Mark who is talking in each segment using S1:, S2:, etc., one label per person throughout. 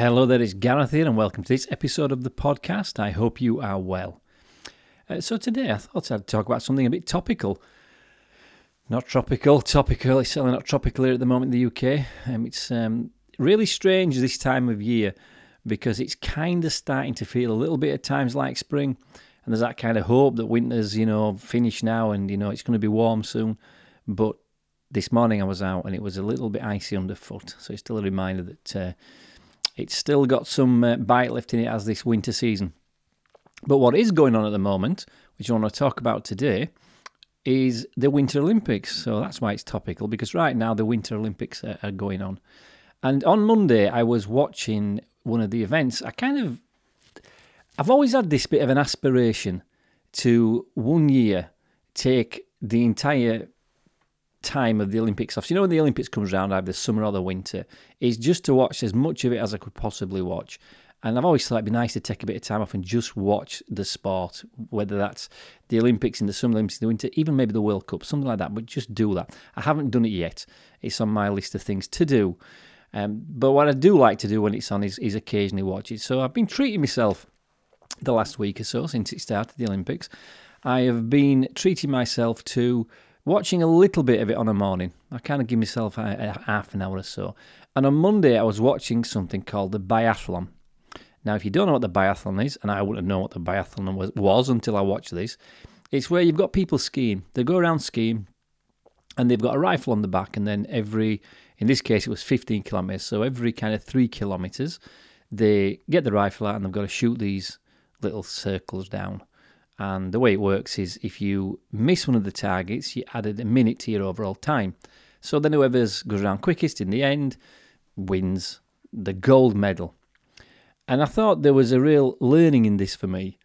S1: Hello there, it's Gareth here, and welcome to this episode of the podcast. I hope you are well. Uh, so, today I thought I'd talk about something a bit topical. Not tropical, topical. It's certainly not tropical here at the moment in the UK. Um, it's um, really strange this time of year because it's kind of starting to feel a little bit at times like spring, and there's that kind of hope that winter's, you know, finished now and, you know, it's going to be warm soon. But this morning I was out and it was a little bit icy underfoot, so it's still a reminder that. Uh, it's still got some uh, bite left in it as this winter season. But what is going on at the moment, which I want to talk about today, is the Winter Olympics. So that's why it's topical, because right now the Winter Olympics are, are going on. And on Monday, I was watching one of the events. I kind of, I've always had this bit of an aspiration to one year take the entire time of the Olympics off. So, you know, when the Olympics comes around, either the summer or the winter, is just to watch as much of it as I could possibly watch. And I've always thought it'd be nice to take a bit of time off and just watch the sport, whether that's the Olympics in the summer, Olympics in the winter, even maybe the World Cup, something like that. But just do that. I haven't done it yet. It's on my list of things to do. Um, but what I do like to do when it's on is, is occasionally watch it. So I've been treating myself the last week or so since it started the Olympics. I have been treating myself to watching a little bit of it on a morning. I kind of give myself a, a half an hour or so. And on Monday, I was watching something called the biathlon. Now, if you don't know what the biathlon is, and I wouldn't know what the biathlon was, was until I watched this, it's where you've got people skiing. They go around skiing, and they've got a rifle on the back, and then every, in this case, it was 15 kilometers. So every kind of three kilometers, they get the rifle out, and they've got to shoot these little circles down. And the way it works is if you miss one of the targets, you added a minute to your overall time. So then whoever goes around quickest in the end wins the gold medal. And I thought there was a real learning in this for me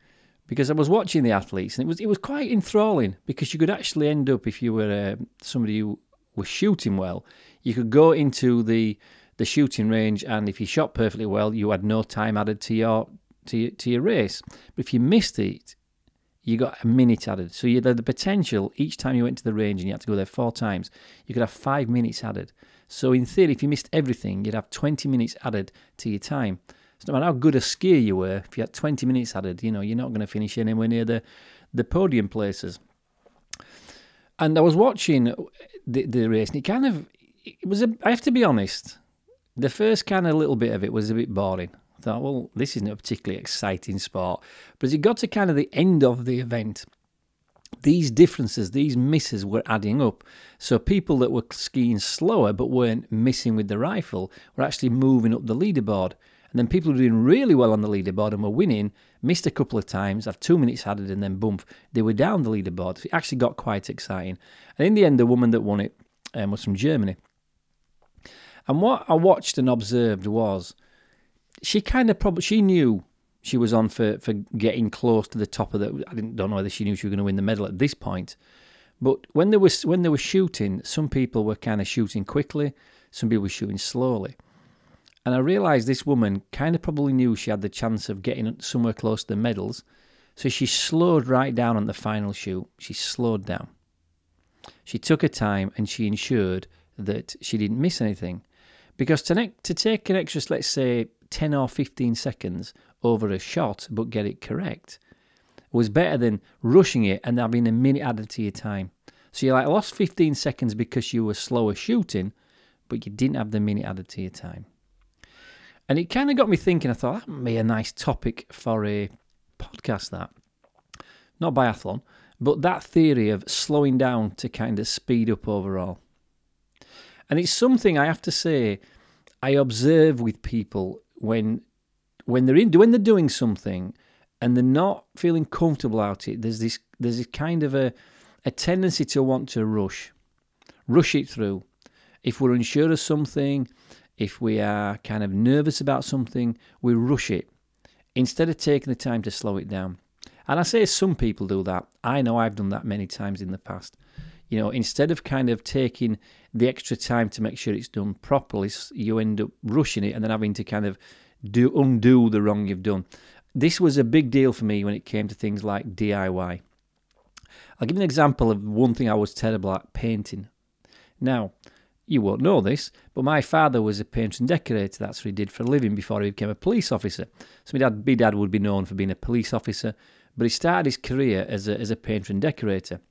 S1: because I was watching the athletes and it was it was quite enthralling because you could actually end up if you were uh, somebody who was shooting well, you could go into the the shooting range and if you shot perfectly well, you had no time added to your to to your race. But if you missed it, you got a minute added. So you had the potential each time you went to the range and you had to go there four times, you could have five minutes added. So in theory, if you missed everything, you'd have 20 minutes added to your time. So no matter how good a skier you were, if you had 20 minutes added, you know, you're not going to finish anywhere near the, the podium places. And I was watching the, the race, and it kind of, it was, a, I have to be honest, the first kind of little bit of it was a bit boring thought, well, this isn't a particularly exciting sport. But as it got to kind of the end of the event, these differences, these misses were adding up. So people that were skiing slower but weren't missing with the rifle were actually moving up the leaderboard. And then people who were doing really well on the leaderboard and were winning missed a couple of times, have two minutes added, and then boom, they were down the leaderboard. So it actually got quite exciting. And in the end, the woman that won it um, was from Germany. And what I watched and observed was she kind of probably she knew she was on for, for getting close to the top of the. I didn't don't know whether she knew she was going to win the medal at this point, but when they was when they were shooting, some people were kind of shooting quickly, some people were shooting slowly, and I realised this woman kind of probably knew she had the chance of getting somewhere close to the medals, so she slowed right down on the final shoot. She slowed down. She took her time and she ensured that she didn't miss anything. Because to, ne- to take an extra, let's say, 10 or 15 seconds over a shot but get it correct was better than rushing it and having a minute added to your time. So you like lost 15 seconds because you were slower shooting, but you didn't have the minute added to your time. And it kind of got me thinking, I thought that would be a nice topic for a podcast that. Not biathlon, but that theory of slowing down to kind of speed up overall. And it's something I have to say I observe with people when when they're in when they're doing something and they're not feeling comfortable about it. There's this there's a kind of a a tendency to want to rush, rush it through. If we're unsure of something, if we are kind of nervous about something, we rush it instead of taking the time to slow it down. And I say some people do that. I know I've done that many times in the past. You know, instead of kind of taking the extra time to make sure it's done properly, you end up rushing it and then having to kind of do undo the wrong you've done. This was a big deal for me when it came to things like DIY. I'll give you an example of one thing I was terrible at painting. Now, you won't know this, but my father was a painter and decorator. That's what he did for a living before he became a police officer. So my dad, my dad would be known for being a police officer, but he started his career as a, as a painter and decorator.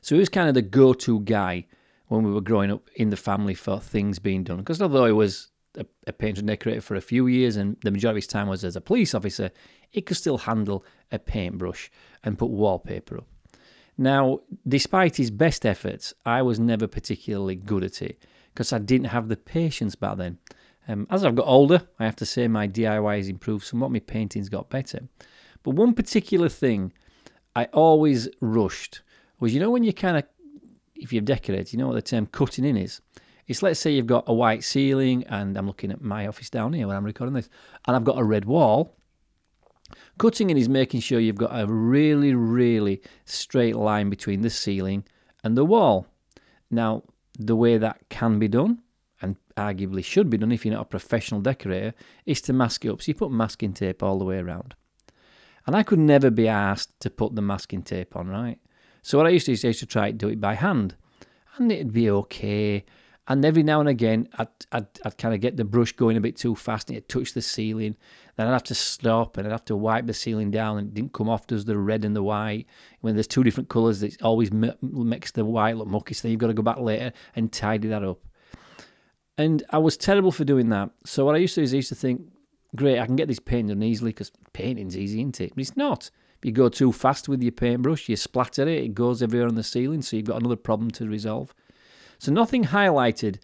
S1: So he was kind of the go-to guy when we were growing up in the family for things being done. Because although he was a, a painter and decorator for a few years and the majority of his time was as a police officer, he could still handle a paintbrush and put wallpaper up. Now, despite his best efforts, I was never particularly good at it because I didn't have the patience back then. Um, as I've got older, I have to say my DIY has improved somewhat, my painting's got better. But one particular thing I always rushed was you know, when you kind of, if you've decorated, you know what the term cutting in is? It's let's say you've got a white ceiling, and I'm looking at my office down here when I'm recording this, and I've got a red wall Cutting in is making sure you've got a really, really straight line between the ceiling and the wall. Now, the way that can be done, and arguably should be done if you're not a professional decorator, is to mask it up. So you put masking tape all the way around. And I could never be asked to put the masking tape on, right? So what I used to do is to try to do it by hand. And it'd be okay. And every now and again, I'd, I'd, I'd kind of get the brush going a bit too fast and it'd touch the ceiling. Then I'd have to stop and I'd have to wipe the ceiling down and it didn't come off. Does the red and the white. When there's two different colours, it always makes the white look mucky. So you've got to go back later and tidy that up. And I was terrible for doing that. So what I used to do is I used to think, great, I can get this paint done easily because painting's easy, isn't it? But it's not. If you go too fast with your paintbrush, you splatter it, it goes everywhere on the ceiling, so you've got another problem to resolve. So nothing highlighted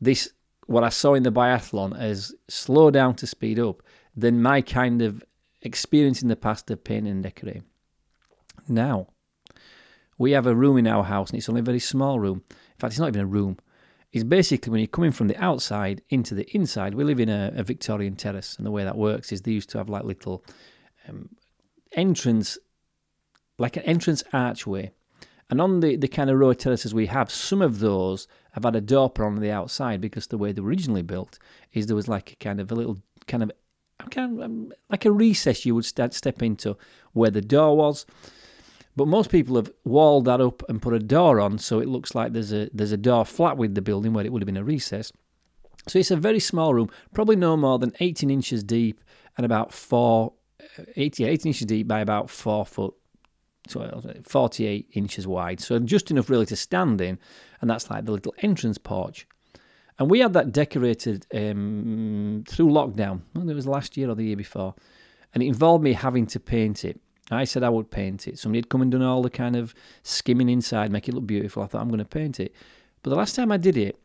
S1: this what I saw in the biathlon as slow down to speed up than my kind of experience in the past of painting and decorating. Now, we have a room in our house, and it's only a very small room. In fact, it's not even a room. It's basically when you're coming from the outside into the inside. We live in a, a Victorian terrace, and the way that works is they used to have like little um, entrance, like an entrance archway. And on the, the kind of row terraces we have, some of those have had a door put on the outside because the way they were originally built is there was like a kind of a little kind of kind of um, like a recess you would start, step into where the door was. But most people have walled that up and put a door on, so it looks like there's a there's a door flat with the building where it would have been a recess. So it's a very small room, probably no more than 18 inches deep and about four, uh, 18, 18 inches deep by about four foot, so 48 inches wide. So just enough really to stand in, and that's like the little entrance porch. And we had that decorated um, through lockdown. Well, it was last year or the year before. And it involved me having to paint it. I said I would paint it. Somebody had come and done all the kind of skimming inside, make it look beautiful. I thought, I'm going to paint it. But the last time I did it,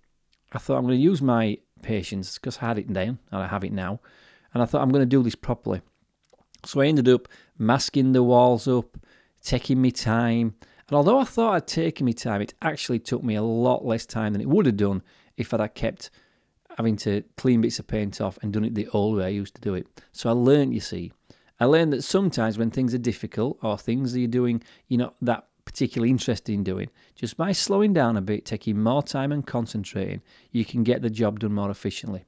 S1: I thought, I'm going to use my patience because I had it down and I have it now. And I thought, I'm going to do this properly. So I ended up masking the walls up, taking me time. And although I thought I'd taken me time, it actually took me a lot less time than it would have done if I'd have kept having to clean bits of paint off and done it the old way I used to do it. So I learned, you see, I learned that sometimes when things are difficult or things that you're doing you're not that particularly interested in doing, just by slowing down a bit, taking more time and concentrating, you can get the job done more efficiently.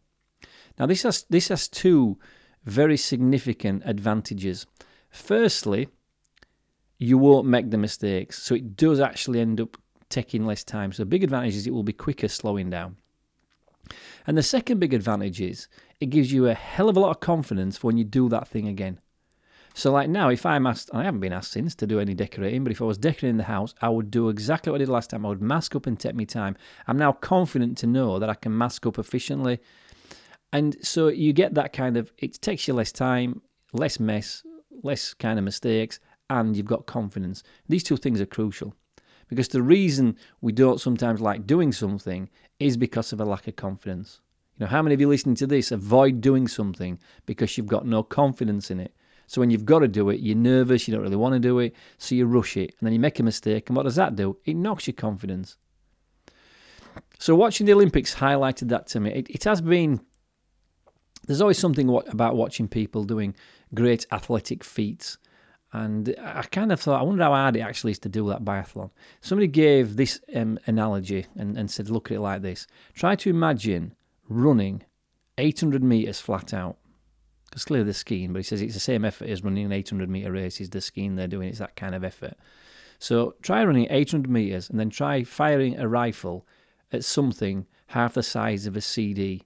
S1: Now this has this has two very significant advantages. Firstly, you won't make the mistakes. So it does actually end up taking less time. So big advantage is it will be quicker slowing down. And the second big advantage is it gives you a hell of a lot of confidence when you do that thing again. So like now, if I'm asked, I haven't been asked since to do any decorating, but if I was decorating the house, I would do exactly what I did last time. I would mask up and take me time. I'm now confident to know that I can mask up efficiently. And so you get that kind of, it takes you less time, less mess, less kind of mistakes, and you've got confidence. These two things are crucial. Because the reason we don't sometimes like doing something is because of a lack of confidence. You know, how many of you listening to this avoid doing something because you've got no confidence in it? So when you've got to do it, you're nervous, you don't really want to do it, so you rush it, and then you make a mistake, and what does that do? It knocks your confidence. So watching the Olympics highlighted that to me. It, it has been. There's always something about watching people doing great athletic feats and I kind of thought, I wonder how hard it actually is to do that biathlon. Somebody gave this um, analogy and, and said, look at it like this. Try to imagine running 800 metres flat out. Because clearly they're skiing, but he says it's the same effort as running an 800 metre race. Is the skiing they're doing, it's that kind of effort. So try running 800 metres and then try firing a rifle at something half the size of a CD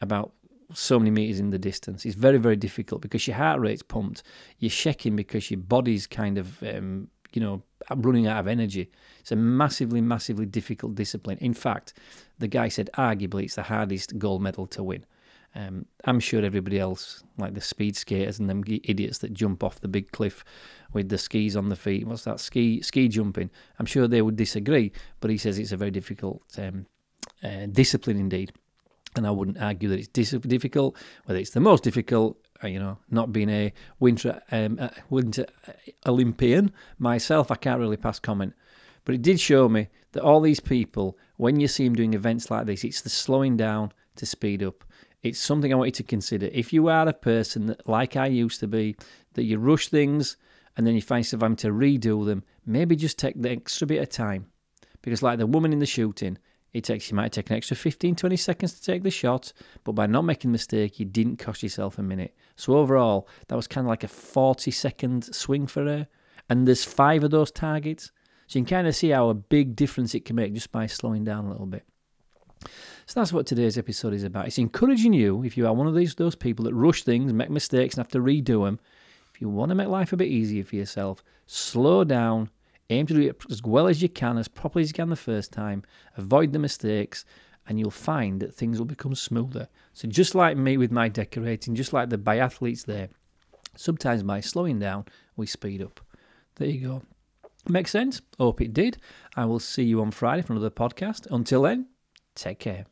S1: about so many meters in the distance. It's very, very difficult because your heart rate's pumped. You're shaking because your body's kind of, um, you know, running out of energy. It's a massively, massively difficult discipline. In fact, the guy said arguably it's the hardest gold medal to win. Um, I'm sure everybody else, like the speed skaters and them idiots that jump off the big cliff with the skis on the feet, what's that ski ski jumping? I'm sure they would disagree, but he says it's a very difficult um, uh, discipline indeed. And I wouldn't argue that it's difficult, whether it's the most difficult. Uh, you know, not being a winter um, uh, winter uh, Olympian myself, I can't really pass comment. But it did show me that all these people, when you see them doing events like this, it's the slowing down to speed up. It's something I want you to consider. If you are a person that, like I used to be, that you rush things and then you find yourself having to redo them, maybe just take the extra bit of time. Because, like the woman in the shooting, it takes you might take an extra 15, 20 seconds to take the shot, but by not making a mistake, you didn't cost yourself a minute. So overall, that was kind of like a 40 second swing for her. And there's five of those targets. So you can kind of see how a big difference it can make just by slowing down a little bit. So that's what today's episode is about. It's encouraging you, if you are one of these those people that rush things, make mistakes, and have to redo them. If you want to make life a bit easier for yourself, slow down, aim to do it as well as you can, as properly as you can the first time, avoid the mistakes, and you'll find that things will become smoother. So just like me with my decorating, just like the biathletes there, sometimes by slowing down, we speed up. There you go. Makes sense? Hope it did. I will see you on Friday for another podcast. Until then, take care.